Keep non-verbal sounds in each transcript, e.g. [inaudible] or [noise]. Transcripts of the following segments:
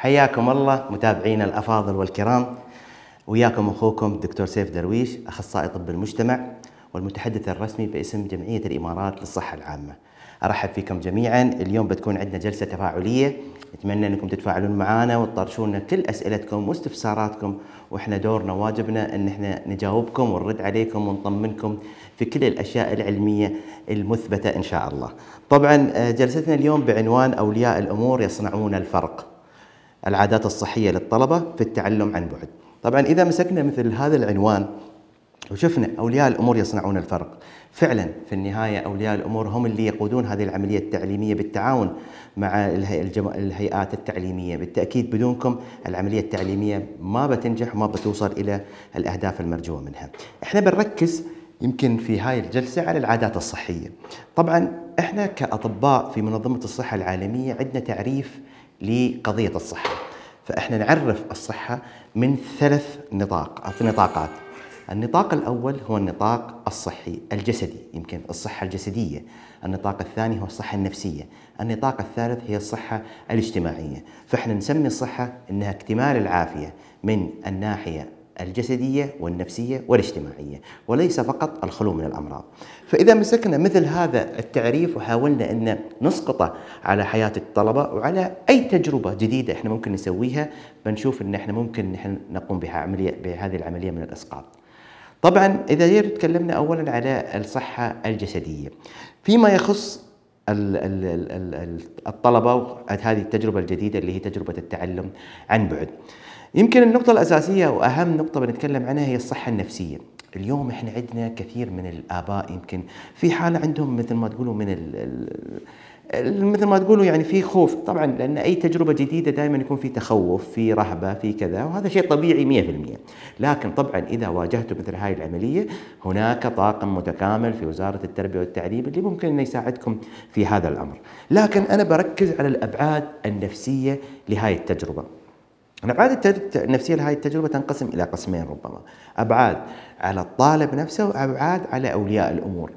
حياكم الله متابعينا الأفاضل والكرام وياكم أخوكم الدكتور سيف درويش أخصائي طب المجتمع والمتحدث الرسمي باسم جمعية الإمارات للصحة العامة. أرحب فيكم جميعا، اليوم بتكون عندنا جلسة تفاعلية، نتمنى أنكم تتفاعلون معنا وتطرشون كل أسئلتكم واستفساراتكم وإحنا دورنا وواجبنا أن إحنا نجاوبكم ونرد عليكم ونطمنكم في كل الأشياء العلمية المثبتة إن شاء الله. طبعا آه، جلستنا اليوم بعنوان أولياء الأمور يصنعون الفرق. العادات الصحية للطلبة في التعلم عن بعد. طبعا إذا مسكنا مثل هذا العنوان وشفنا أولياء الأمور يصنعون الفرق فعلا في النهاية أولياء الأمور هم اللي يقودون هذه العملية التعليمية بالتعاون مع الهيئات التعليمية. بالتأكيد بدونكم العملية التعليمية ما بتنجح وما بتوصل إلى الأهداف المرجوة منها. إحنا بنركز يمكن في هاي الجلسة على العادات الصحية. طبعا إحنا كأطباء في منظمة الصحة العالمية عندنا تعريف لقضية الصحة. فإحنا نعرف الصحة من ثلاث نطاق نطاقات. النطاق الأول هو النطاق الصحي الجسدي يمكن الصحة الجسدية. النطاق الثاني هو الصحة النفسية. النطاق الثالث هي الصحة الاجتماعية. فإحنا نسمي الصحة أنها اكتمال العافية من الناحية الجسدية والنفسية والاجتماعية وليس فقط الخلو من الأمراض. فإذا مسكنا مثل هذا التعريف وحاولنا أن نسقطه على حياة الطلبة وعلى أي تجربة جديدة إحنا ممكن نسويها بنشوف أن إحنا ممكن نحن نقوم بها عملية بهذه العملية من الإسقاط. طبعا إذا تكلمنا أولا على الصحة الجسدية فيما يخص الطلبة هذه التجربة الجديدة اللي هي تجربة التعلم عن بعد. يمكن النقطة الأساسية وأهم نقطة بنتكلم عنها هي الصحة النفسية. اليوم إحنا عندنا كثير من الآباء يمكن في حالة عندهم مثل ما تقولوا من مثل ما تقولوا يعني في خوف. طبعا لأن أي تجربة جديدة دائما يكون في تخوف في رهبة في كذا وهذا شيء طبيعي 100% لكن طبعا إذا واجهتوا مثل هاي العملية هناك طاقم متكامل في وزارة التربية والتعليم اللي ممكن إنه يساعدكم في هذا الأمر. لكن أنا بركز على الأبعاد النفسية لهاي التجربة. الابعاد النفسيه لهذه التجربة تنقسم إلى قسمين ربما. أبعاد على الطالب نفسه وابعاد على أولياء الأمور.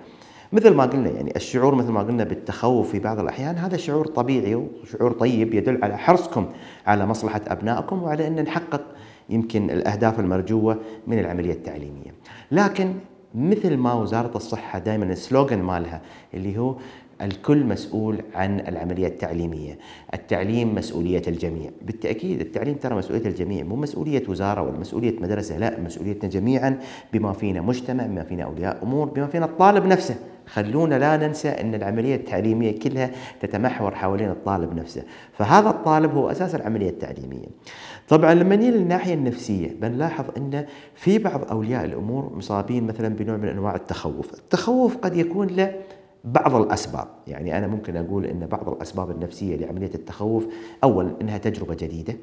مثل ما قلنا يعني الشعور مثل ما قلنا بالتخوف في بعض الأحيان هذا شعور طبيعي وشعور طيب يدل على حرصكم على مصلحة أبنائكم وعلى أن نحقق يمكن الأهداف المرجوة من العملية التعليمية. لكن مثل ما وزارة الصحة دائما السلوغن مالها اللي هو الكل مسؤول عن العملية التعليمية. التعليم مسؤولية الجميع. بالتأكيد التعليم ترى مسؤولية الجميع مو مسؤولية وزارة ولا مسؤولية مدرسة لا مسؤوليتنا جميعا بما فينا مجتمع بما فينا أولياء أمور بما فينا الطالب نفسه. خلونا لا ننسى أن العملية التعليمية كلها تتمحور حوالين الطالب نفسه. فهذا الطالب هو أساس العملية التعليمية. طبعا لما نيجي للناحية النفسية بنلاحظ أن في بعض أولياء الأمور مصابين مثلا بنوع من أنواع التخوف. التخوف قد يكون له بعض الأسباب، يعني أنا ممكن أقول إن بعض الأسباب النفسية لعملية التخوف اولا إنها تجربة جديدة،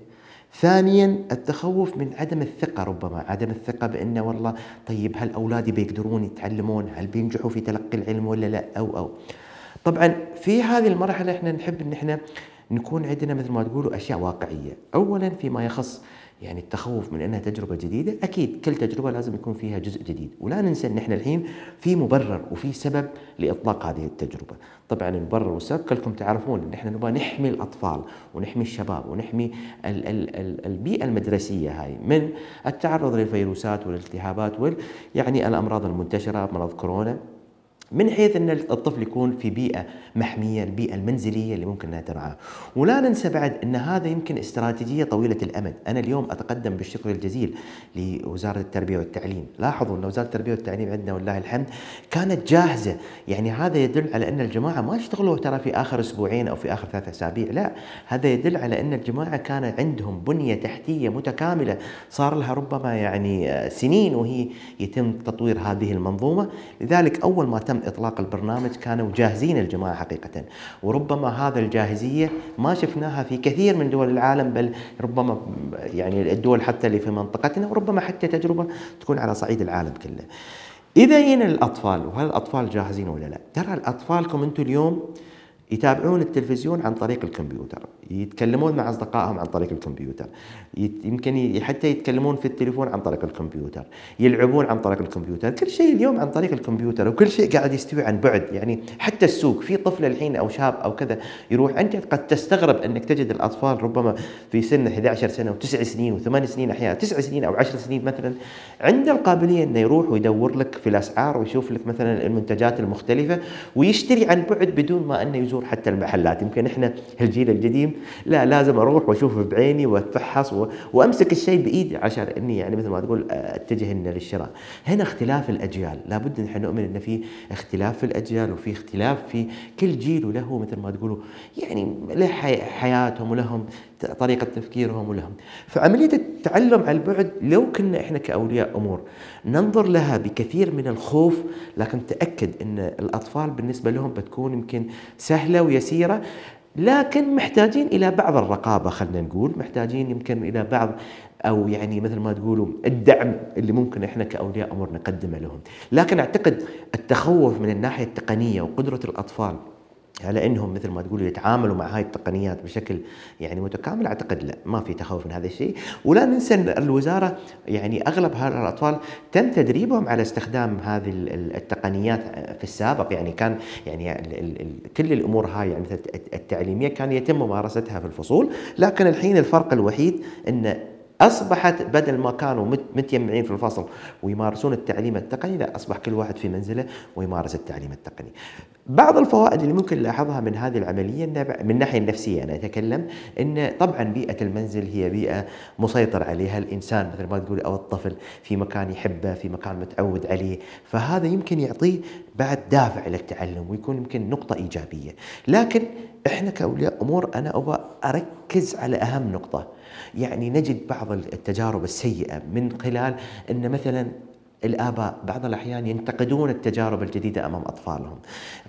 ثانيا التخوف من عدم الثقة ربما عدم الثقة بأن والله طيب هل أولادي بيقدرون يتعلمون؟ هل بينجحوا في تلقي العلم ولا لا؟ أو أو. طبعا في هذه المرحلة إحنا نحب إن إحنا نكون عندنا مثل ما تقولوا أشياء واقعية. أولا فيما يخص يعني التخوف من إنها تجربة جديدة أكيد كل تجربة لازم يكون فيها جزء جديد. ولا ننسى إن إحنا الحين في مبرر وفي سبب لإطلاق هذه التجربة. طبعا المبرر والسبب كلكم تعرفون إن إحنا نبغى نحمي الأطفال ونحمي الشباب ونحمي ال ال ال البيئة المدرسية هاي من التعرض للفيروسات والالتهابات وال يعني الأمراض المنتشرة مرض كورونا. من حيث إن الطفل يكون في بيئة محمية، البيئة المنزلية اللي ممكن انها معاه، ولا ننسى بعد إن هذا يمكن استراتيجية طويلة الأمد، أنا اليوم أتقدم بالشكر الجزيل لوزارة التربية والتعليم، لاحظوا إن وزارة التربية والتعليم عندنا ولله الحمد كانت جاهزة، يعني هذا يدل على إن الجماعة ما اشتغلوا ترى في آخر أسبوعين أو في آخر ثلاث أسابيع، لا، هذا يدل على إن الجماعة كان عندهم بنية تحتية متكاملة. صار لها ربما يعني سنين وهي يتم تطوير هذه المنظومة، لذلك أول ما تم إطلاق البرنامج كانوا جاهزين الجماعة حقيقة وربما هذا الجاهزية ما شفناها في كثير من دول العالم بل ربما يعني الدول حتى اللي في منطقتنا وربما حتى تجربة تكون على صعيد العالم كله. إذا جينا للاطفال وهل الأطفال جاهزين ولا لا؟ ترى الأطفالكم أنتم اليوم يتابعون التلفزيون عن طريق الكمبيوتر يتكلمون مع أصدقائهم عن طريق الكمبيوتر يمكن حتى يتكلمون في التليفون عن طريق الكمبيوتر يلعبون عن طريق الكمبيوتر كل شيء اليوم عن طريق الكمبيوتر وكل شيء قاعد يستوي عن بعد. يعني حتى السوق في طفل الحين أو شاب أو كذا يروح أنت قد تستغرب أنك تجد الأطفال ربما في سن 11 سنة وتسع سنين وثمان سنين أحيانا تسع سنين أو عشر سنين مثلا عنده القابلية أنه يروح ويدور لك في الأسعار ويشوف لك مثلا المنتجات المختلفة ويشتري عن بعد بدون ما أنه يزور حتى المحلات. يمكن إحنا الجيل القديم لا لازم أروح وأشوفه بعيني وأتفحص وأمسك الشيء بإيدي عشان أني يعني مثل ما تقول أتجه إنه للشراء. هنا اختلاف الأجيال. لابد نحن نؤمن أن في اختلاف في الأجيال وفي اختلاف في كل جيل وله مثل ما تقولوا يعني له حياتهم ولهم طريقة تفكيرهم ولهم. فعملية التعلم على البعد لو كنا إحنا كأولياء أمور ننظر لها بكثير من الخوف لكن تأكد أن الأطفال بالنسبة لهم بتكون يمكن سهلة ويسيرة لكن محتاجين إلى بعض الرقابة خلينا نقول. محتاجين يمكن إلى بعض أو يعني مثل ما تقولوا الدعم اللي ممكن إحنا كأولياء أمور نقدمه لهم. لكن أعتقد التخوف من الناحية التقنية وقدرة الأطفال على انهم مثل ما تقولوا يتعاملوا مع هاي التقنيات بشكل يعني متكامل. أعتقد لا ما في تخوف من هذا الشيء. ولا ننسى إن الوزارة يعني أغلب هؤلاء الأطفال تم تدريبهم على استخدام هذه التقنيات في السابق. يعني كان يعني كل الأمور هاي يعني التعليمية كان يتم ممارستها في الفصول. لكن الحين الفرق الوحيد إن أصبحت بدل ما كانوا متجمعين في الفصل ويمارسون التعليم التقني لا أصبح كل واحد في منزله ويمارس التعليم التقني. بعض الفوائد اللي ممكن نلاحظها من هذه العملية من الناحيه النفسية أنا أتكلم إن طبعا بيئة المنزل هي بيئة مسيطر عليها. الإنسان مثل ما تقول أو الطفل في مكان يحبه في مكان متعود عليه. فهذا يمكن يعطيه بعد دافع للتعلم ويكون يمكن نقطة إيجابية. لكن إحنا كأولياء أمور أنا أبغى أركز على أهم نقطة. يعني نجد بعض التجارب السيئة من خلال إن مثلا الآباء بعض الأحيان ينتقدون التجارب الجديدة أمام أطفالهم.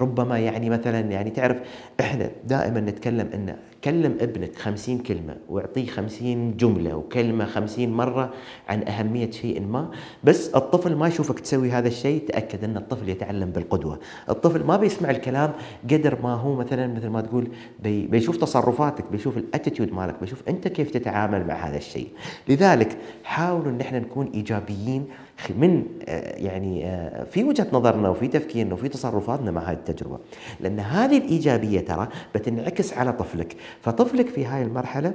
ربما يعني مثلا يعني تعرف إحنا دائما نتكلم أن كلم ابنك خمسين كلمة واعطيه خمسين جملة وكلمة خمسين مرة عن أهمية شيء ما بس الطفل ما يشوفك تسوي هذا الشيء تأكد أن الطفل يتعلم بالقدوة. الطفل ما بيسمع الكلام قدر ما هو مثلا مثل ما تقول بي بيشوف تصرفاتك بيشوف الأتيتيود مالك بيشوف أنت كيف تتعامل مع هذا الشيء. لذلك حاولوا أن إحنا نكون إيجابيين من آه، يعني آه، في وجهة نظرنا وفي تفكيرنا وفي تصرفاتنا مع هذه التجربة. لأن هذه الإيجابية ترى بتنعكس على طفلك. فطفلك في هاي المرحلة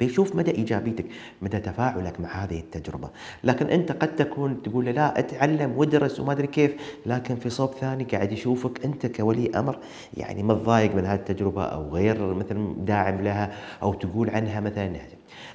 بيشوف مدى إيجابيتك، مدى تفاعلك مع هذه التجربة، لكن أنت قد تكون تقول لا أتعلم وأدرس وما أدري كيف، لكن في صوب ثاني قاعد يشوفك أنت كولي أمر يعني متضايق من هذه التجربة أو غير مثلا داعم لها أو تقول عنها مثلا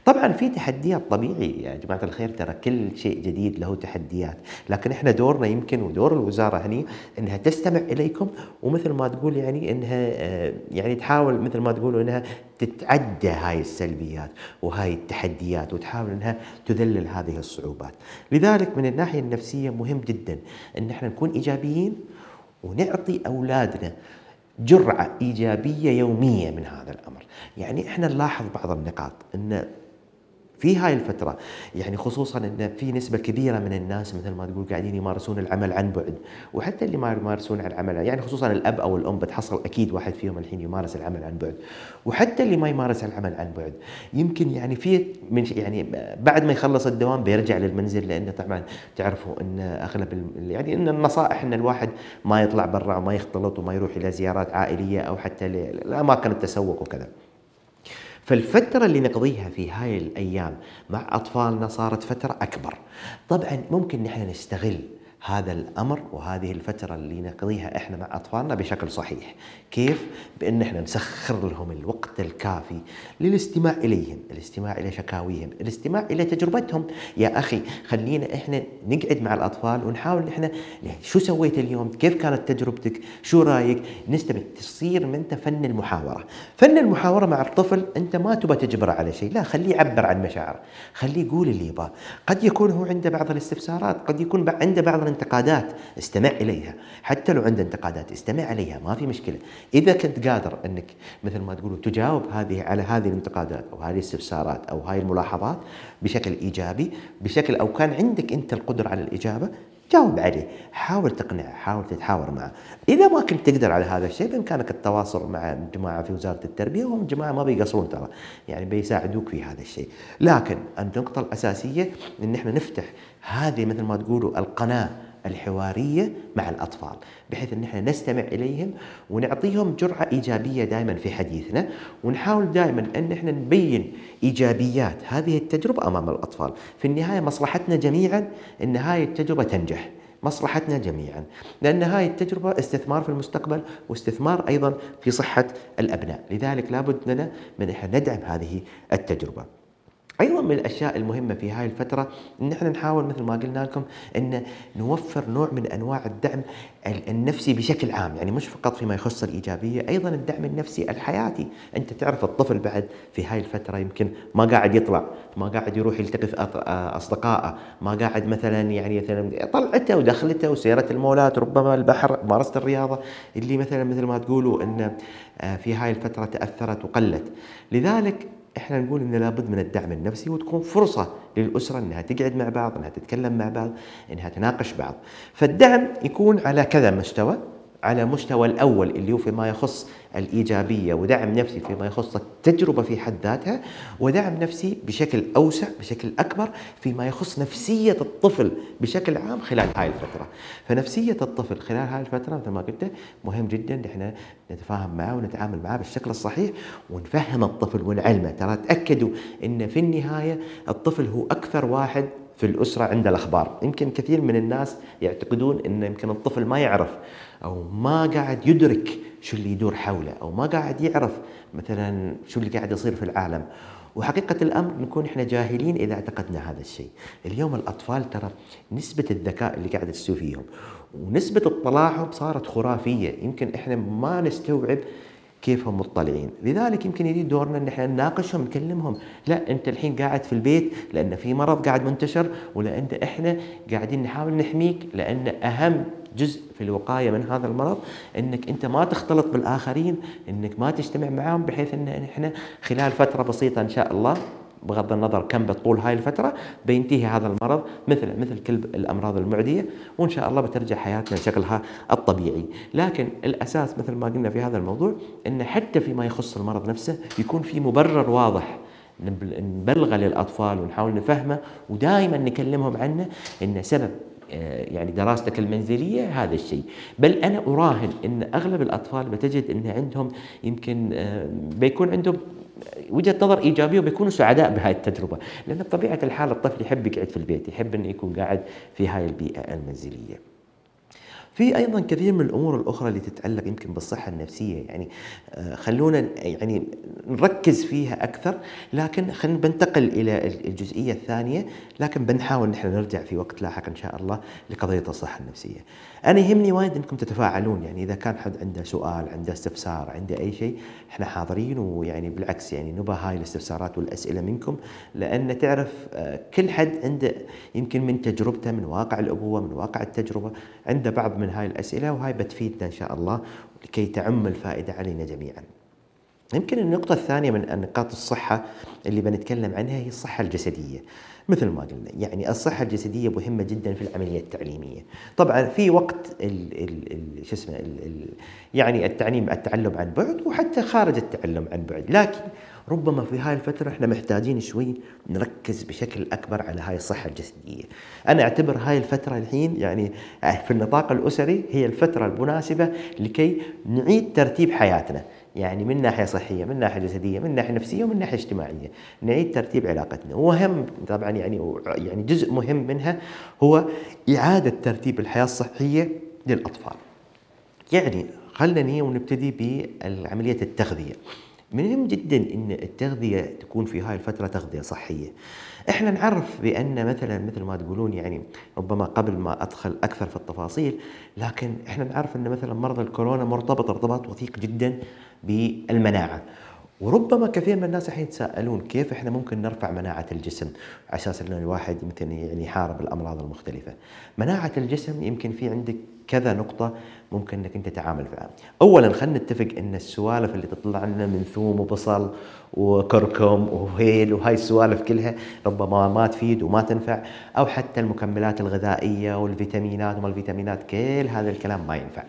طبعا في تحديات طبيعي يا جماعة الخير ترى كل شيء جديد له تحديات لكن إحنا دورنا يمكن ودور الوزارة هني إنها تستمع إليكم ومثل ما تقول يعني إنها آه، يعني تحاول مثل ما تقولوا إنها تتعدى هاي السلبيات وهاي التحديات وتحاول إنها تذلل هذه الصعوبات. لذلك من الناحية النفسية مهم جدا إن إحنا نكون إيجابيين ونعطي أولادنا جرعة إيجابية يومية من هذا الأمر. يعني إحنا نلاحظ بعض النقاط إن في هاي الفترة يعني خصوصا إن في نسبة كبيرة من الناس مثل ما تقول قاعدين يمارسون العمل عن بعد وحتى اللي ما يمارسون العمل يعني خصوصا الأب أو الأم بتحصل أكيد واحد فيهم الحين يمارس العمل عن بعد وحتى اللي ما يمارس العمل عن بعد يمكن يعني في من يعني بعد ما يخلص الدوام بيرجع للمنزل لأنه طبعا تعرفوا إن أغلب يعني إن النصائح إن الواحد ما يطلع برا وما يختلط وما يروح إلى زيارات عائلية أو حتى لأماكن التسوق وكذا. فالفترة اللي نقضيها في هاي الأيام مع أطفالنا صارت فترة أكبر. طبعا ممكن نحن نستغل هذا الأمر وهذه الفترة اللي نقضيها إحنا مع أطفالنا بشكل صحيح، كيف؟ بأن إحنا نسخر لهم الوقت الكافي للاستماع إليهم، الاستماع إلى شكاويهم، الاستماع إلى تجربتهم، يا أخي خلينا إحنا نقعد مع الأطفال ونحاول إحنا شو سويت اليوم؟ كيف كانت تجربتك؟ شو رأيك؟ نستمع تصير منت فن المحاورة، فن المحاورة مع الطفل أنت ما تبى تجبره على شيء، لا خليه يعبر عن مشاعره، خليه يقول اللي يبغاه، قد يكون هو عنده بعض الاستفسارات، قد يكون عنده بعض انتقادات استمع إليها. حتى لو عنده انتقادات استمع عليها ما في مشكلة. إذا كنت قادر إنك مثل ما تقولوا تجاوب هذه على هذه الانتقادات أو هذه الاستفسارات أو هاي الملاحظات بشكل إيجابي بشكل أو كان عندك أنت القدرة على الإجابة جاوب عليه. حاول تقنعه حاول تتحاور معه. إذا ما كنت تقدر على هذا الشيء بإمكانك التواصل مع الجماعة في وزارة التربية وهم جماعة ما بيقصرون ترى. يعني بيساعدوك في هذا الشيء. لكن النقطة الأساسية إن إحنا نفتح هذه مثل ما تقولوا القناة الحوارية مع الأطفال بحيث أن إحنا نستمع إليهم ونعطيهم جرعة إيجابية دائما في حديثنا ونحاول دائما أن إحنا نبين إيجابيات هذه التجربة أمام الأطفال. في النهاية مصلحتنا جميعا أن هاي التجربة تنجح مصلحتنا جميعا لأن هاي التجربة استثمار في المستقبل واستثمار أيضا في صحة الأبناء. لذلك لابد لنا من أن ندعم هذه التجربة. أيضا من الأشياء المهمة في هاي الفترة إن إحنا نحاول مثل ما قلنا لكم إن نوفر نوع من أنواع الدعم النفسي بشكل عام يعني مش فقط فيما يخص الإيجابية أيضا الدعم النفسي الحياتي. أنت تعرف الطفل بعد في هاي الفترة يمكن ما قاعد يطلع ما قاعد يروح يلتقي في أصدقائه ما قاعد مثلا يعني مثلا طلعته ودخلته وسيرة المولات ربما البحر ممارسة الرياضة اللي مثلا مثل ما تقولوا إن آه، في هاي الفترة تأثرت وقلت. لذلك إحنا نقول إن لابد من الدعم النفسي وتكون فرصة للأسرة إنها تقعد مع بعض، إنها تتكلم مع بعض، إنها تناقش بعض. فالدعم يكون على كذا مستوى، على مستوى الأول اللي هو فيما يخص الإيجابية ودعم نفسي فيما يخص التجربة في حد ذاتها ودعم نفسي بشكل أوسع بشكل أكبر فيما يخص نفسية الطفل بشكل عام خلال هاي الفترة. فنفسية الطفل خلال هاي الفترة مثل ما قلت مهم جدا إحنا نتفاهم معه ونتعامل معه بالشكل الصحيح ونفهم الطفل ونعلمه ترى تأكدوا إن في النهاية الطفل هو أكثر واحد في الأسرة عند الأخبار. يمكن كثير من الناس يعتقدون أن يمكن الطفل ما يعرف أو ما قاعد يدرك شو اللي يدور حوله أو ما قاعد يعرف مثلا شو اللي قاعد يصير في العالم. وحقيقة الأمر نكون إحنا جاهلين إذا أعتقدنا هذا الشيء. اليوم الأطفال ترى نسبة الذكاء اللي قاعدة تسوي فيهم ونسبة التلاعب صارت خرافية. يمكن إحنا ما نستوعب كيف هم مطلعين. لذلك يمكن يجي دورنا إن إحنا نناقشهم نكلمهم. لا أنت الحين قاعد في البيت لأن في مرض قاعد منتشر ولأن إحنا قاعدين نحاول نحميك لأن أهم جزء في الوقاية من هذا المرض إنك أنت ما تختلط بالآخرين إنك ما تجتمع معهم بحيث إن إحنا خلال فترة بسيطة إن شاء الله بغض النظر كم بتطول هاي الفترة بينتهي هذا المرض مثل مثل كل الأمراض المعدية وإن شاء الله بترجع حياتنا لشكلها الطبيعي. لكن الأساس مثل ما قلنا في هذا الموضوع أن حتى فيما يخص المرض نفسه يكون في مبرر واضح نبلغه للأطفال ونحاول نفهمه ودائما نكلمهم عنه أن سبب يعني دراستك المنزلية هذا الشيء بل أنا أراهن أن أغلب الأطفال بتجد أن عندهم يمكن آه، بيكون عندهم وجهة نظر إيجابية وبيكونوا سعداء بهاي التجربة، لأن بطبيعة الحال الطفل يحب يقعد في البيت، يحب إنه يكون قاعد في هاي البيئة المنزلية. في أيضا كثير من الأمور الأخرى اللي تتعلق يمكن بالصحة النفسية يعني آه، خلونا يعني نركز فيها أكثر لكن خلينا بنتقل إلى الجزئية الثانية لكن بنحاول نحن نرجع في وقت لاحق إن شاء الله لقضية الصحة النفسية. أنا يهمني وايد إنكم تتفاعلون يعني إذا كان حد عنده سؤال عنده استفسار عنده أي شيء إحنا حاضرين ويعني بالعكس يعني نبى هاي الاستفسارات والأسئلة منكم لأن تعرف آه، كل حد عنده يمكن من تجربته من واقع الأبوة من واقع التجربة عنده بعض من هاي الأسئلة وهاي بتفيدنا إن شاء الله لكي تعم الفائدة علينا جميعا. يمكن النقطة الثانية من نقاط الصحة اللي بنتكلم عنها هي الصحة الجسدية. مثل ما قلنا يعني الصحة الجسدية مهمة جدا في العملية التعليمية. طبعا في وقت شو اسمه يعني التعليم التعلم عن بعد وحتى خارج التعلم عن بعد لكن ربما في هاي الفترة إحنا محتاجين شوي نركز بشكل أكبر على هاي الصحة الجسدية. أنا أعتبر هاي الفترة الحين يعني في النطاق الأسري هي الفترة المناسبة لكي نعيد ترتيب حياتنا. يعني من ناحية صحية من ناحية جسدية من ناحية نفسية ومن ناحية اجتماعية. نعيد ترتيب علاقتنا. وهم طبعا يعني يعني جزء مهم منها هو إعادة ترتيب الحياة الصحية للأطفال. يعني خلنا نيجي ونبتدي بعمليه التغذية. مهم جدا إن التغذية تكون في هاي الفترة تغذية صحية. إحنا نعرف بأن مثلا مثل ما تقولون يعني ربما قبل ما أدخل أكثر في التفاصيل لكن إحنا نعرف إن مثلا مرض الكورونا مرتبط ارتباط وثيق جدا بالمناعة وربما كثير من الناس الحين يتساءلون كيف إحنا ممكن نرفع مناعة الجسم على أساس ان الواحد يمكن يعني يحارب الأمراض المختلفة. مناعة الجسم يمكن في عندك كذا نقطة ممكن إنك أنت تتعامل معها. اولا خلينا نتفق إن السوالف اللي تطلع لنا من ثوم وبصل وكركم وهيل وهاي السوالف كلها ربما ما تفيد وما تنفع أو حتى المكملات الغذائية والفيتامينات وما الفيتامينات كل هذا الكلام ما ينفع.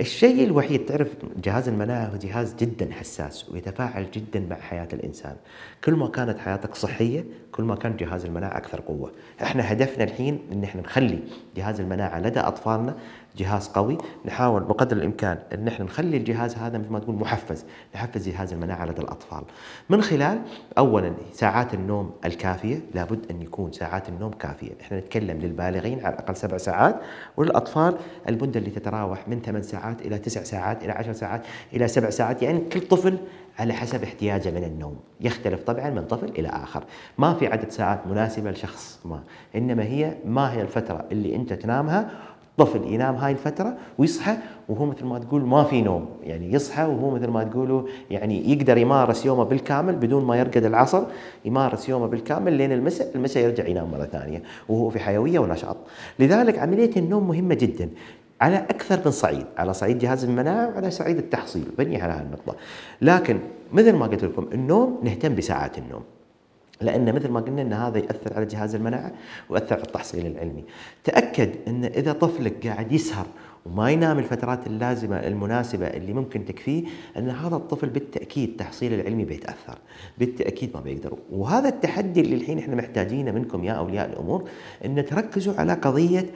الشيء الوحيد تعرف جهاز المناعة هو جهاز جدا حساس ويتفاعل جدا مع حياة الإنسان. كل ما كانت حياتك صحية كل ما كان جهاز المناعة أكثر قوة. إحنا هدفنا الحين إن إحنا نخلي جهاز المناعة لدى أطفالنا جهاز قوي نحاول بقدر الإمكان إن إحنا نخلي الجهاز هذا مثل ما تقول محفز نحفز جهاز المناعة لدى الأطفال. من خلال اولا ساعات النوم الكافية لابد أن يكون ساعات النوم كافية. إحنا نتكلم للبالغين على الأقل سبع ساعات وللأطفال المدة اللي تتراوح من ثمان ساعات إلى تسع ساعات إلى عشر ساعات إلى سبع ساعات يعني كل طفل على حسب احتياجه من النوم. يختلف طبعا من طفل إلى آخر. ما في عدد ساعات مناسبة لشخص ما إنما هي ما هي الفترة اللي أنت تنامها طفل ينام هاي الفترة ويصحى وهو مثل ما تقول ما في نوم. يعني يصحى وهو مثل ما تقولوا يعني يقدر يمارس يومه بالكامل بدون ما يرقد العصر يمارس يومه بالكامل لين المساء المساء يرجع ينام مرة ثانية وهو في حيوية ونشاط. لذلك عملية النوم مهمة جدا على أكثر من صعيد على صعيد جهاز المناعة وعلى صعيد التحصيل بني على هالنقطة لكن مثل ما قلت لكم النوم نهتم بساعات النوم. لأن مثل ما قلنا إن هذا ياثر على جهاز المناعة ويأثر على التحصيل العلمي. تأكد إن إذا طفلك قاعد يسهر وما ينام الفترات اللازمة المناسبة اللي ممكن تكفيه إن هذا الطفل بالتأكيد تحصيله العلمي بيتأثر، بالتأكيد ما بيقدر، وهذا التحدي اللي الحين إحنا محتاجينه منكم يا أولياء الأمور إن تركزوا على قضية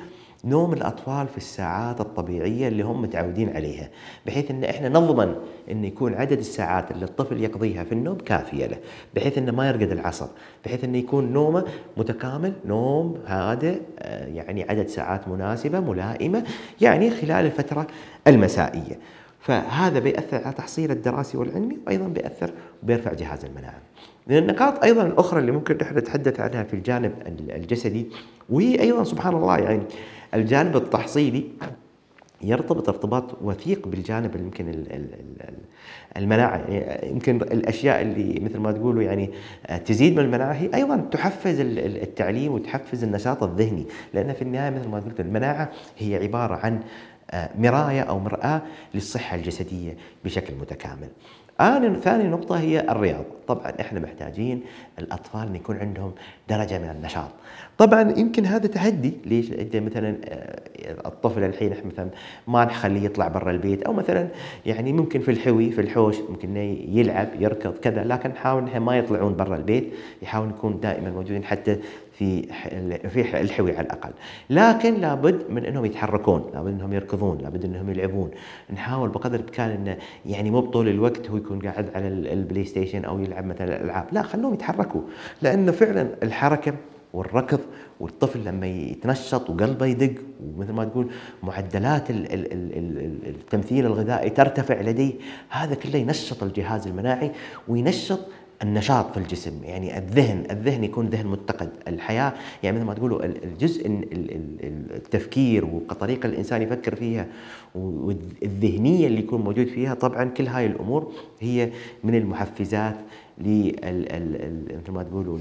نوم الأطفال في الساعات الطبيعية اللي هم متعودين عليها بحيث أن إحنا نضمن أن يكون عدد الساعات اللي الطفل يقضيها في النوم كافية له بحيث أنه ما يرقد العصر بحيث أنه يكون نومه متكامل نوم هادئ آه، يعني عدد ساعات مناسبة ملائمة يعني خلال الفترة المسائية. فهذا بيأثر على تحصيل الدراسي والعلمي وأيضا بيأثر وبيرفع جهاز المناعة. من النقاط أيضا الأخرى اللي ممكن نحن نتحدث عنها في الجانب الجسدي وهي أيضا سبحان الله يعني الجانب التحصيلي يرتبط ارتباط وثيق بالجانب يمكن المناعه يمكن الأشياء اللي مثل ما تقولوا يعني تزيد من المناعه هي أيضا تحفز التعليم وتحفز النشاط الذهني لأن في النهاية مثل ما قلت المناعه هي عبارة عن مراية أو مرآة للصحة الجسدية بشكل متكامل. آن ثاني نقطة هي الرياضة طبعا إحنا محتاجين الأطفال أن يكون عندهم درجة من النشاط. طبعا يمكن هذا تحدي ليش؟ انت مثلا آه، الطفل الحين مثلا ما نخليه يطلع برا البيت أو مثلا يعني ممكن في الحوي في الحوش ممكن يلعب يركض كذا. لكن نحاول ما يطلعون برا البيت. يحاول نكون دائما موجودين حتى في في الحوي على الأقل، لكن لابد من إنهم يتحركون، لابد إنهم يركضون، لابد إنهم يلعبون، نحاول بقدر الإمكان انه يعني مو طول الوقت هو يكون قاعد على البلاي ستيشن أو يلعب مثلا الألعاب، لا خلوهم يتحركوا، لأنه فعلا الحركة والركض والطفل لما يتنشط وقلبه يدق ومثل ما تقول معدلات التمثيل الغذائي ترتفع لديه هذا كله ينشط الجهاز المناعي وينشط النشاط في الجسم يعني الذهن الذهن يكون ذهن متقد. الحياة يعني مثل ما تقولوا الجزء التفكير وطريقة الإنسان يفكر فيها والذهنية اللي يكون موجود فيها طبعا كل هاي الأمور هي من المحفزات مثل ما تقولوا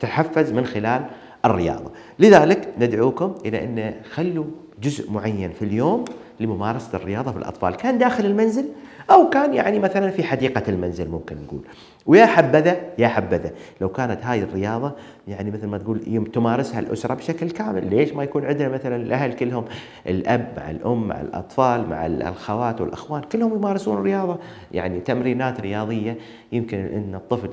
تحفز من خلال الرياضة. لذلك ندعوكم إلى أن خلوا جزء معين في اليوم لممارسة الرياضة في الأطفال. كان داخل المنزل أو كان يعني مثلا في حديقة المنزل ممكن نقول. ويا حبذا يا حبذا. لو كانت هاي الرياضة يعني مثل ما تقول تمارسها الأسرة بشكل كامل. ليش ما يكون عندنا مثلا الأهل كلهم الأب مع الأم مع الأطفال مع الأخوات والأخوان كلهم يمارسون الرياضة يعني تمرينات رياضية يمكن أن الطفل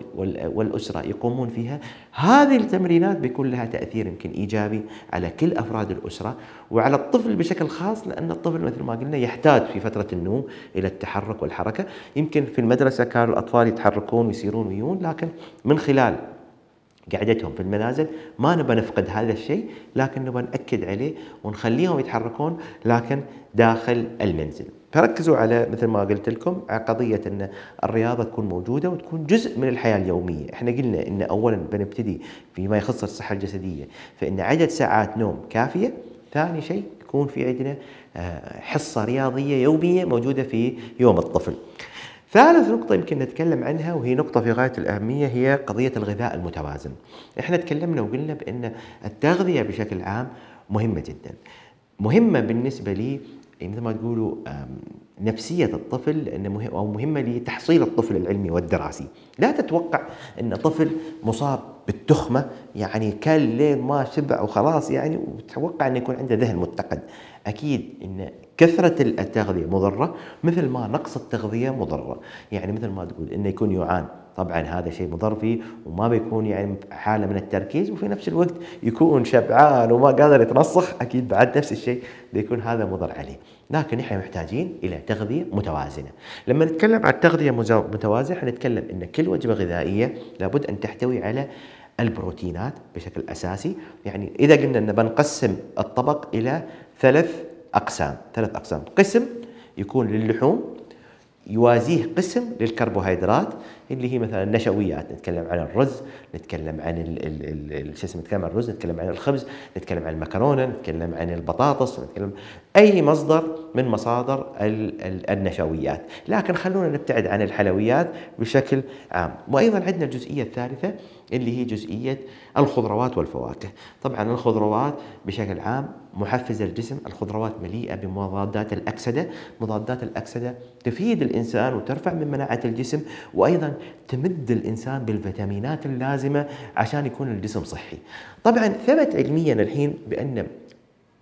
والأسرة يقومون فيها. هذه التمرينات بيكون لها تأثير يمكن إيجابي على كل أفراد الأسرة وعلى الطفل بشكل خاص لأن الطفل مثل ما قلنا يحتاج في فترة النوم إلى التحرك والحركة. يمكن في المدرسة كانوا الأطفال يتحركون ويسيرون ويون لكن من خلال قعدتهم في المنازل. ما نبى نفقد هذا الشيء لكن نبى نأكد عليه ونخليهم يتحركون لكن داخل المنزل. فركزوا على مثل ما قلت لكم على قضية أن الرياضة تكون موجودة وتكون جزء من الحياة اليومية. إحنا قلنا أن أولا بنبتدي فيما يخص الصحة الجسدية فإن عدد ساعات نوم كافية. ثاني شيء يكون في عندنا آه، حصة رياضية يومية موجودة في يوم الطفل. ثالث نقطة يمكن نتكلم عنها وهي نقطة في غاية الأهمية هي قضية الغذاء المتوازن. إحنا تكلمنا وقلنا بأن التغذية بشكل عام مهمة جدا. مهمة بالنسبة لي مثل ما تقولوا نفسية الطفل أو مهمة لتحصيل الطفل العلمي والدراسي، لا تتوقع أن طفل مصاب بالتخمة يعني كل لين ما شبع وخلاص يعني وتتوقع أنه يكون عنده ذهن متقد، أكيد أن كثرة التغذية مضرة مثل ما نقص التغذية مضرة، يعني مثل ما تقول أنه يكون يعان. طبعا هذا شيء مضر فيه وما بيكون يعني حالة من التركيز وفي نفس الوقت يكون شبعان وما قادر يتنصخ أكيد بعد نفس الشيء بيكون هذا مضر عليه. لكن إحنا محتاجين إلى تغذية متوازنة. لما نتكلم عن تغذيه متوازنة حنتكلم إن كل وجبة غذائية لابد أن تحتوي على البروتينات بشكل أساسي. يعني إذا قلنا إن بنقسم الطبق إلى ثلاث أقسام ثلاث أقسام. قسم يكون للحوم يوازيه قسم للكربوهيدرات اللي هي مثلا النشويات. نتكلم عن الرز نتكلم عن شو اسمه نتكلم عن الرز نتكلم عن الخبز نتكلم عن المكرونة نتكلم عن البطاطس نتكلم أي مصدر من مصادر النشويات. لكن خلونا نبتعد عن الحلويات بشكل عام. وأيضا عندنا الجزئية الثالثة اللي هي جزئية الخضروات والفواكه. طبعا الخضروات بشكل عام محفزة للجسم. الخضروات مليئة بمضادات الأكسدة. مضادات الأكسدة تفيد الإنسان وترفع من مناعة الجسم وأيضا تمد الإنسان بالفيتامينات اللازمة عشان يكون الجسم صحي. طبعا ثبت علميا الحين بأن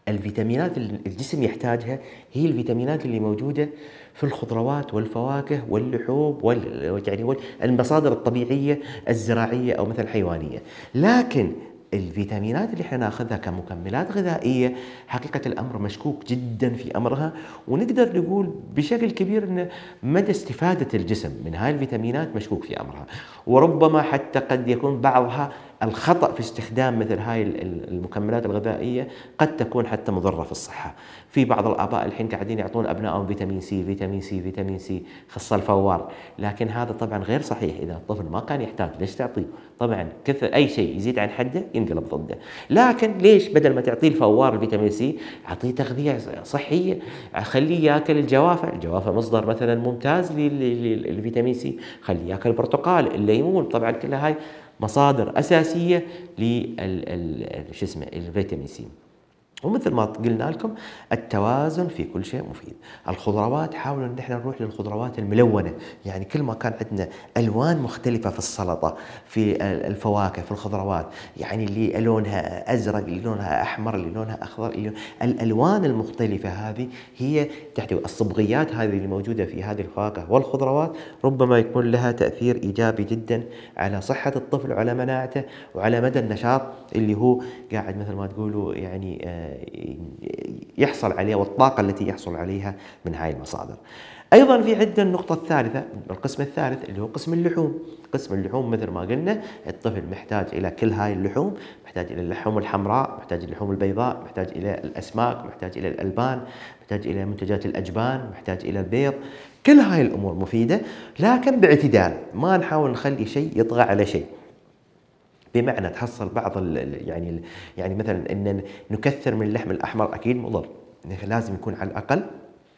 الفيتامينات اللي الجسم يحتاجها هي الفيتامينات اللي موجودة في الخضروات والفواكه واللحوم وال يعني المصادر الطبيعية الزراعية أو مثلا الحيوانيه، لكن الفيتامينات اللي إحنا ناخذها كمكملات غذائية حقيقة الأمر مشكوك جدا في أمرها ونقدر نقول بشكل كبير ان مدى استفادة الجسم من هاي الفيتامينات مشكوك في أمرها. وربما حتى قد يكون بعضها الخطأ في استخدام مثل هاي المكملات الغذائية قد تكون حتى مضرة في الصحة. في بعض الآباء الحين قاعدين يعطون أبنائهم فيتامين سي فيتامين سي فيتامين سي خاصة الفوار. لكن هذا طبعا غير صحيح. إذا الطفل ما كان يحتاج ليش تعطيه؟ طبعا كثر أي شيء يزيد عن حده ينقلب ضده. لكن ليش بدل ما تعطيه الفوار الفيتامين سي أعطيه تغذية صحية؟ خليه ياكل الجوافة. الجوافة مصدر مثلا ممتاز للفيتامين سي. خليه ياكل البرتقال الليمون طبعا كلها هاي مصادر أساسية لل شو اسمه الفيتامين سي. ومثل ما قلنا لكم التوازن في كل شيء مفيد. الخضروات حاولوا إن إحنا نروح للخضروات الملونة. يعني كل ما كان عندنا ألوان مختلفة في السلطة في الفواكه في الخضروات يعني اللي لونها أزرق اللي لونها أحمر اللي لونها أخضر اللي الألوان المختلفة هذه هي تحتوي الصبغيات هذه اللي موجودة في هذه الفواكه والخضروات ربما يكون لها تأثير إيجابي جدا على صحة الطفل وعلى مناعته وعلى مدى النشاط اللي هو قاعد مثل ما تقولوا يعني آه يحصل عليها والطاقة التي يحصل عليها من هاي المصادر. أيضا في عندنا النقطة الثالثة القسم الثالث اللي هو قسم اللحوم. قسم اللحوم مثل ما قلنا الطفل محتاج إلى كل هاي اللحوم محتاج إلى اللحوم الحمراء محتاج إلى اللحوم البيضاء محتاج إلى الأسماك محتاج إلى الألبان محتاج إلى منتجات الأجبان محتاج إلى البيض. كل هاي الأمور مفيدة لكن باعتدال. ما نحاول نخلي شيء يطغى على شيء. بمعنى تحصل بعض يعني يعني مثلا إن نكثر من اللحم الأحمر أكيد مضر. لازم يكون على الأقل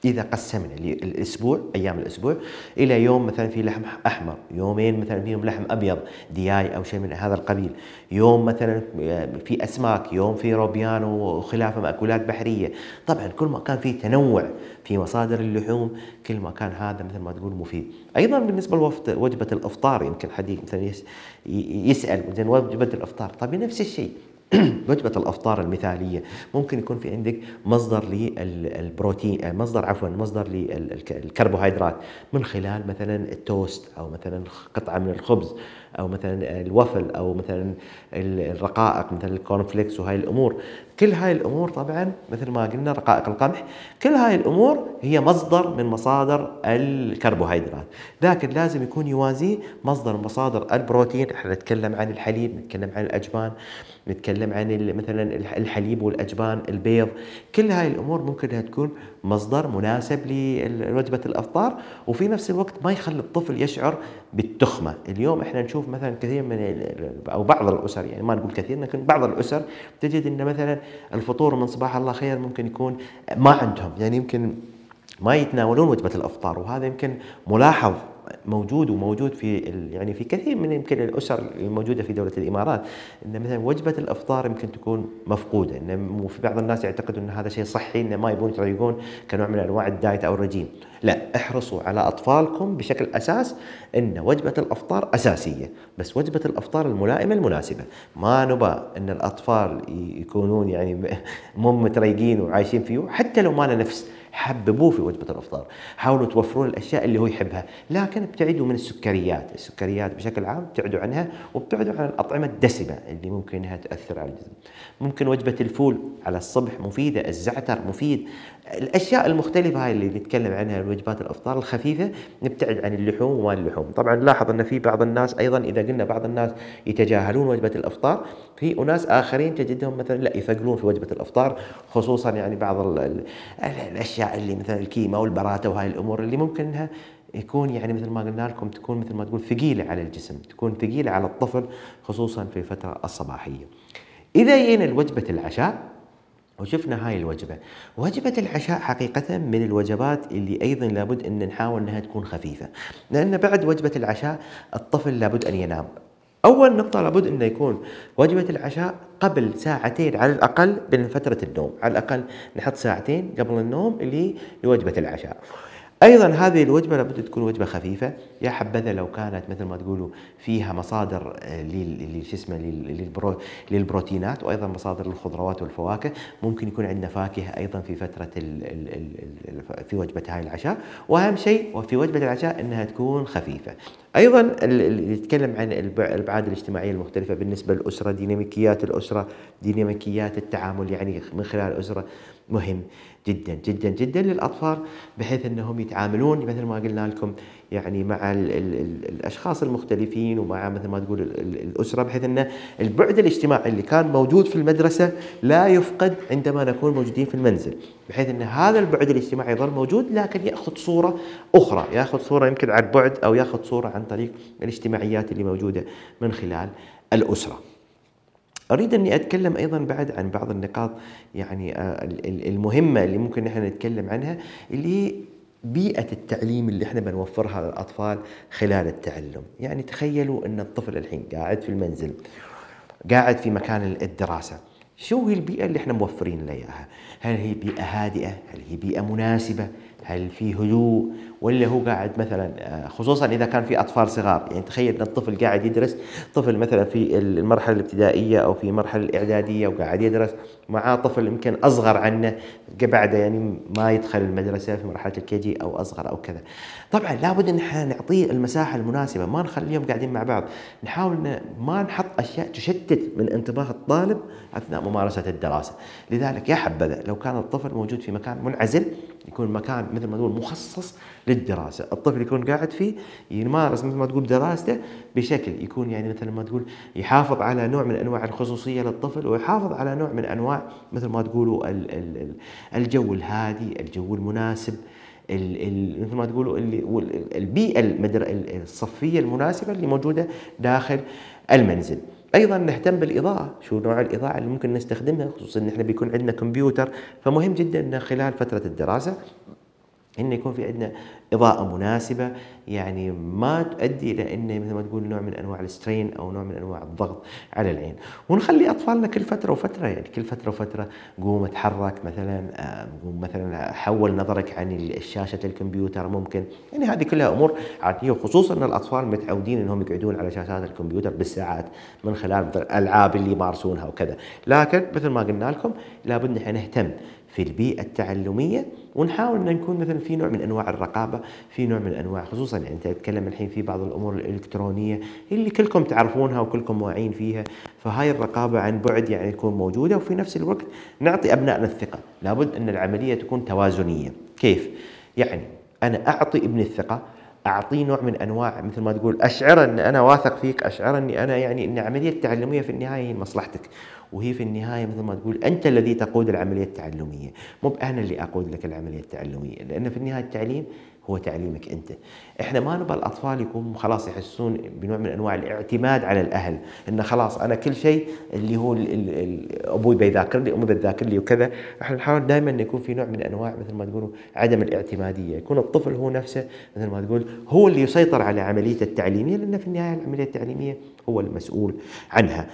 إذا قسمنا الأسبوع أيام الأسبوع إلى يوم مثلا في لحم أحمر، يومين مثلا فيهم لحم أبيض دياي أو شيء من هذا القبيل، يوم مثلا في أسماك، يوم في روبيان وخلافه مأكولات بحرية، طبعا كل ما كان في تنوع في مصادر اللحوم كل ما كان هذا مثل ما تقول مفيد، أيضا بالنسبة لوجبة الأفطار يمكن حد مثلا يسأل زين وجبة الأفطار، طيب نفس الشيء. [clears throat] وجبة الأفطار المثالية. ممكن يكون في عندك مصدر للبروتين آه، مصدر عفوا مصدر للكربوهيدرات من خلال مثلا التوست أو مثلا قطعة من الخبز. أو مثلا الوفل أو مثلا الرقائق مثل الكورن فليكس وهاي الأمور. كل هاي الأمور طبعا مثل ما قلنا رقائق القمح كل هاي الأمور هي مصدر من مصادر الكربوهيدرات. لكن لازم يكون يوازيه مصدر من مصادر البروتين. إحنا نتكلم عن الحليب نتكلم عن الأجبان نتكلم عن مثلا الحليب والأجبان البيض. كل هاي الأمور ممكن إنها تكون مصدر مناسب لوجبه الأفطار. وفي نفس الوقت ما يخلي الطفل يشعر بالتخمة. اليوم إحنا نشوف مثلا كثير من أو بعض الأسر يعني ما نقول كثير لكن بعض الأسر تجد إن مثلا الفطور من صباح الله خير ممكن يكون ما عندهم. يعني يمكن ما يتناولون وجبة الأفطار وهذا يمكن ملاحظ موجود وموجود في يعني في كثير من يمكن الأسر الموجودة في دولة الإمارات إن مثلا وجبة الأفطار يمكن تكون مفقودة إن في بعض الناس يعتقدوا إن هذا شيء صحي انه ما يبون يطريقون كنوع من أنواع الدايت أو الرجيم. لا احرصوا على أطفالكم بشكل أساس إن وجبة الأفطار أساسية بس وجبة الأفطار الملائمة المناسبة. ما نبى إن الأطفال يكونون يعني [laughs] مو متريقين وعايشين فيه حتى لو ما له نفس. حببوه في وجبة الأفطار. حاولوا توفرون الأشياء اللي هو يحبها. لكن ابتعدوا من السكريات. السكريات بشكل عام ابتعدوا عنها وابتعدوا عن الأطعمة الدسمة اللي ممكن إنها تأثر على الجسم. ممكن وجبة الفول على الصبح مفيدة الزعتر مفيد. الأشياء المختلفة هاي اللي نتكلم عنها الوجبات الأفطار الخفيفة نبتعد عن اللحوم وما اللحوم. طبعا نلاحظ أن في بعض الناس أيضا إذا قلنا بعض الناس يتجاهلون وجبة الأفطار في أناس آخرين تجدهم مثلا لا يثقلون في وجبة الأفطار خصوصا يعني بعض الأشياء اللي مثلا الكيمة والبراته وهاي الأمور اللي ممكن إنها يكون يعني مثل ما قلنا لكم تكون مثل ما تقول ثقيلة على الجسم تكون ثقيلة على الطفل خصوصا في الفترة الصباحية. إذا جينا لوجبة العشاء وشفنا هاي الوجبة. وجبة العشاء حقيقة من الوجبات اللي أيضا لابد أن نحاول أنها تكون خفيفة. لأن بعد وجبة العشاء الطفل لابد أن ينام. أول نقطة لابد أنه يكون وجبة العشاء قبل ساعتين على الأقل من فترة النوم. على الأقل نحط ساعتين قبل النوم اللي لوجبة العشاء. أيضا هذه الوجبة لابد تكون وجبة خفيفة. يا حبذا لو كانت مثل ما تقولوا فيها مصادر آه، شو اسمه للبروتينات وأيضا مصادر للخضروات والفواكه. ممكن يكون عندنا فاكهة أيضا في فترة ال ال ال في وجبة هاي العشاء. وأهم شيء وفي وجبة العشاء إنها تكون خفيفة. أيضا اللي يتكلم عن الأبعاد الاجتماعية المختلفة بالنسبة للأسرة ديناميكيات الأسرة ديناميكيات التعامل يعني من خلال الاسره مهم. جدا جدا جدا للأطفال بحيث إنهم يتعاملون مثل ما قلنا لكم يعني مع ال ال ال الأشخاص المختلفين ومع مثل ما تقول الأسرة بحيث إن البعد الاجتماعي اللي كان موجود في المدرسة لا يفقد عندما نكون موجودين في المنزل. بحيث إن هذا البعد الاجتماعي يظل موجود لكن يأخذ صورة أخرى يأخذ صورة يمكن عن بعد أو يأخذ صورة عن طريق الاجتماعيات اللي موجودة من خلال الأسرة. أريد أني أتكلم أيضا بعد عن بعض النقاط يعني آه، المهمة اللي ممكن نحن نتكلم عنها اللي هي بيئة التعليم اللي إحنا بنوفرها للأطفال خلال التعلم. يعني تخيلوا أن الطفل الحين قاعد في المنزل قاعد في مكان الدراسة شو هي البيئة اللي إحنا موفرين له إياها؟ هل هي بيئة هادئة؟ هل هي بيئة مناسبة؟ هل في هدوء؟ ولا هو قاعد مثلا آه، خصوصا إذا كان في أطفال صغار. يعني تخيل إن الطفل قاعد يدرس طفل مثلا في المرحلة الابتدائية أو في المرحله الإعدادية وقاعد يدرس معاه طفل يمكن أصغر عنه بعده يعني ما يدخل المدرسة في مرحلة الكي جي أو أصغر أو كذا. طبعا لابد إن إحنا نعطيه المساحة المناسبة ما نخليهم قاعدين مع بعض. نحاول ما نحط أشياء تشتت من انتباه الطالب أثناء ممارسة الدراسة. لذلك يا حبذا لو كان الطفل موجود في مكان منعزل يكون مكان مثل ما نقول مخصص للدراسة، الطفل يكون قاعد فيه يمارس مثل ما تقول دراسته بشكل يكون يعني مثل ما تقول يحافظ على نوع من أنواع الخصوصية للطفل ويحافظ على نوع من أنواع مثل ما تقولوا الجو الهادي، الجو المناسب مثل ما تقولوا البيئة الصفية المناسبة اللي موجودة داخل المنزل. أيضا نهتم بالإضاءة شو نوع الإضاءة اللي ممكن نستخدمها خصوصا إن إحنا بيكون عندنا كمبيوتر فمهم جدا خلال فترة الدراسة انه يكون في عندنا إضاءة مناسبة يعني ما تؤدي إلى انه مثل ما تقول نوع من أنواع السترين أو نوع من أنواع الضغط على العين. ونخلي أطفالنا كل فترة وفترة يعني كل فترة وفترة قوم أتحرك مثلا قوم مثلا حول نظرك عن شاشه الكمبيوتر ممكن. يعني هذه كلها أمور عادية وخصوصا إن الأطفال متعودين إنهم يقعدون على شاشات الكمبيوتر بالساعات من خلال الألعاب اللي يمارسونها وكذا. لكن مثل ما قلنا لكم لابد نحن نهتم في البيئة التعلمية ونحاول إن نكون مثلا في نوع من أنواع الرقابة، في نوع من أنواع خصوصا يعني أنت تتكلم الحين في بعض الأمور الإلكترونية اللي كلكم تعرفونها وكلكم واعيين فيها، فهاي الرقابة عن بعد يعني تكون موجودة وفي نفس الوقت نعطي أبنائنا الثقة، لابد إن العملية تكون توازنية، كيف؟ يعني أنا أعطي ابني الثقة أعطيه نوع من أنواع مثل ما تقول اشعره ان أنا واثق فيك اشعره إني أنا يعني إن العملية التعلميه في النهاية هي مصلحتك. وهي في النهاية مثل ما تقول أنت الذي تقود العملية التعلمية. مو أنا اللي أقود لك العملية التعلمية لأن في النهاية التعليم هو تعليمك أنت. إحنا ما نبغى الأطفال يكونوا خلاص يحسون بنوع من أنواع الاعتماد على الأهل إنه خلاص أنا كل شيء اللي هو أبوي بيذاكر لي أمي بتذاكر لي وكذا إحنا نحاول دائما يكون في نوع من أنواع مثل ما تقولوا عدم الاعتمادية. يكون الطفل هو نفسه مثل ما تقول هو اللي يسيطر على عملية التعليمية لأن في النهاية العملية التعليمية هو المسؤول عنها.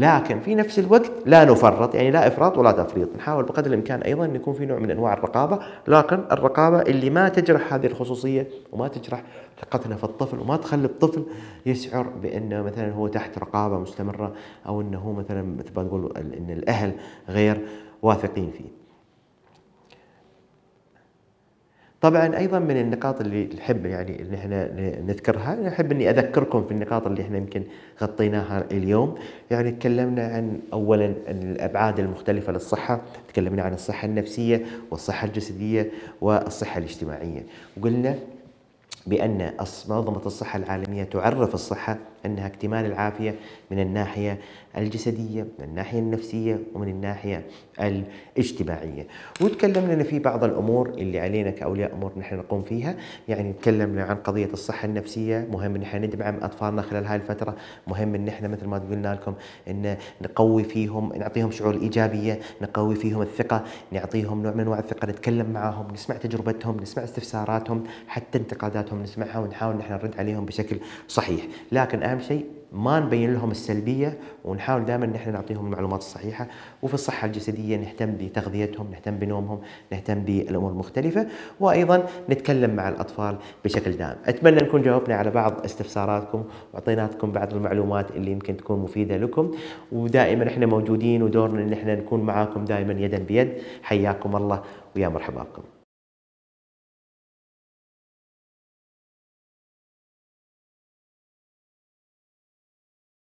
لكن في نفس الوقت لا نفرط يعني لا إفراط ولا تفريط. نحاول بقدر الإمكان أيضا أن يكون في نوع من أنواع الرقابة لكن الرقابة اللي ما تجرح هذه الخصوصية وما تجرح ثقتنا في الطفل وما تخلي الطفل يشعر بأنه مثلا هو تحت رقابة مستمرة أو أنه مثلا مثل ما تقول إن الأهل غير واثقين فيه. طبعا أيضا من النقاط اللي نحب يعني إن إحنا نذكرها نحب إني أذكركم في النقاط اللي إحنا يمكن غطيناها اليوم. يعني تكلمنا عن اولا الأبعاد المختلفة للصحة تكلمنا عن الصحة النفسية والصحة الجسدية والصحة الاجتماعية. وقلنا بأن منظمة الصحة العالمية تعرف الصحة أنها اكتمال العافية من الناحية الجسدية من الناحية النفسية ومن الناحية الاجتماعية. وتكلمنا في بعض الأمور اللي علينا كأولياء أمور نحن نقوم فيها. يعني تكلمنا عن قضية الصحة النفسية. مهم أن إحنا ندعم أطفالنا خلال هاي الفترة. مهم أن إحنا مثل ما قلنا لكم أن نقوي فيهم نعطيهم شعور الإيجابية نقوي فيهم الثقة نعطيهم نوع من أنواع الثقة نتكلم معهم نسمع تجربتهم نسمع استفساراتهم حتى انتقاداتهم نسمعها ونحاول نحن نرد عليهم بشكل صحيح. لكن أهم شيء ما نبين لهم السلبية ونحاول دائما إن إحنا نعطيهم المعلومات الصحيحة وفي الصحة الجسدية نهتم بتغذيتهم نهتم بنومهم نهتم بالأمور المختلفه وأيضا نتكلم مع الأطفال بشكل دائم. أتمنى نكون جاوبنا على بعض استفساراتكم واعطيناكم بعض المعلومات اللي يمكن تكون مفيدة لكم. ودائما إحنا موجودين ودورنا إن إحنا نكون معاكم دائما يدا بيد. حياكم الله ويا مرحبا بكم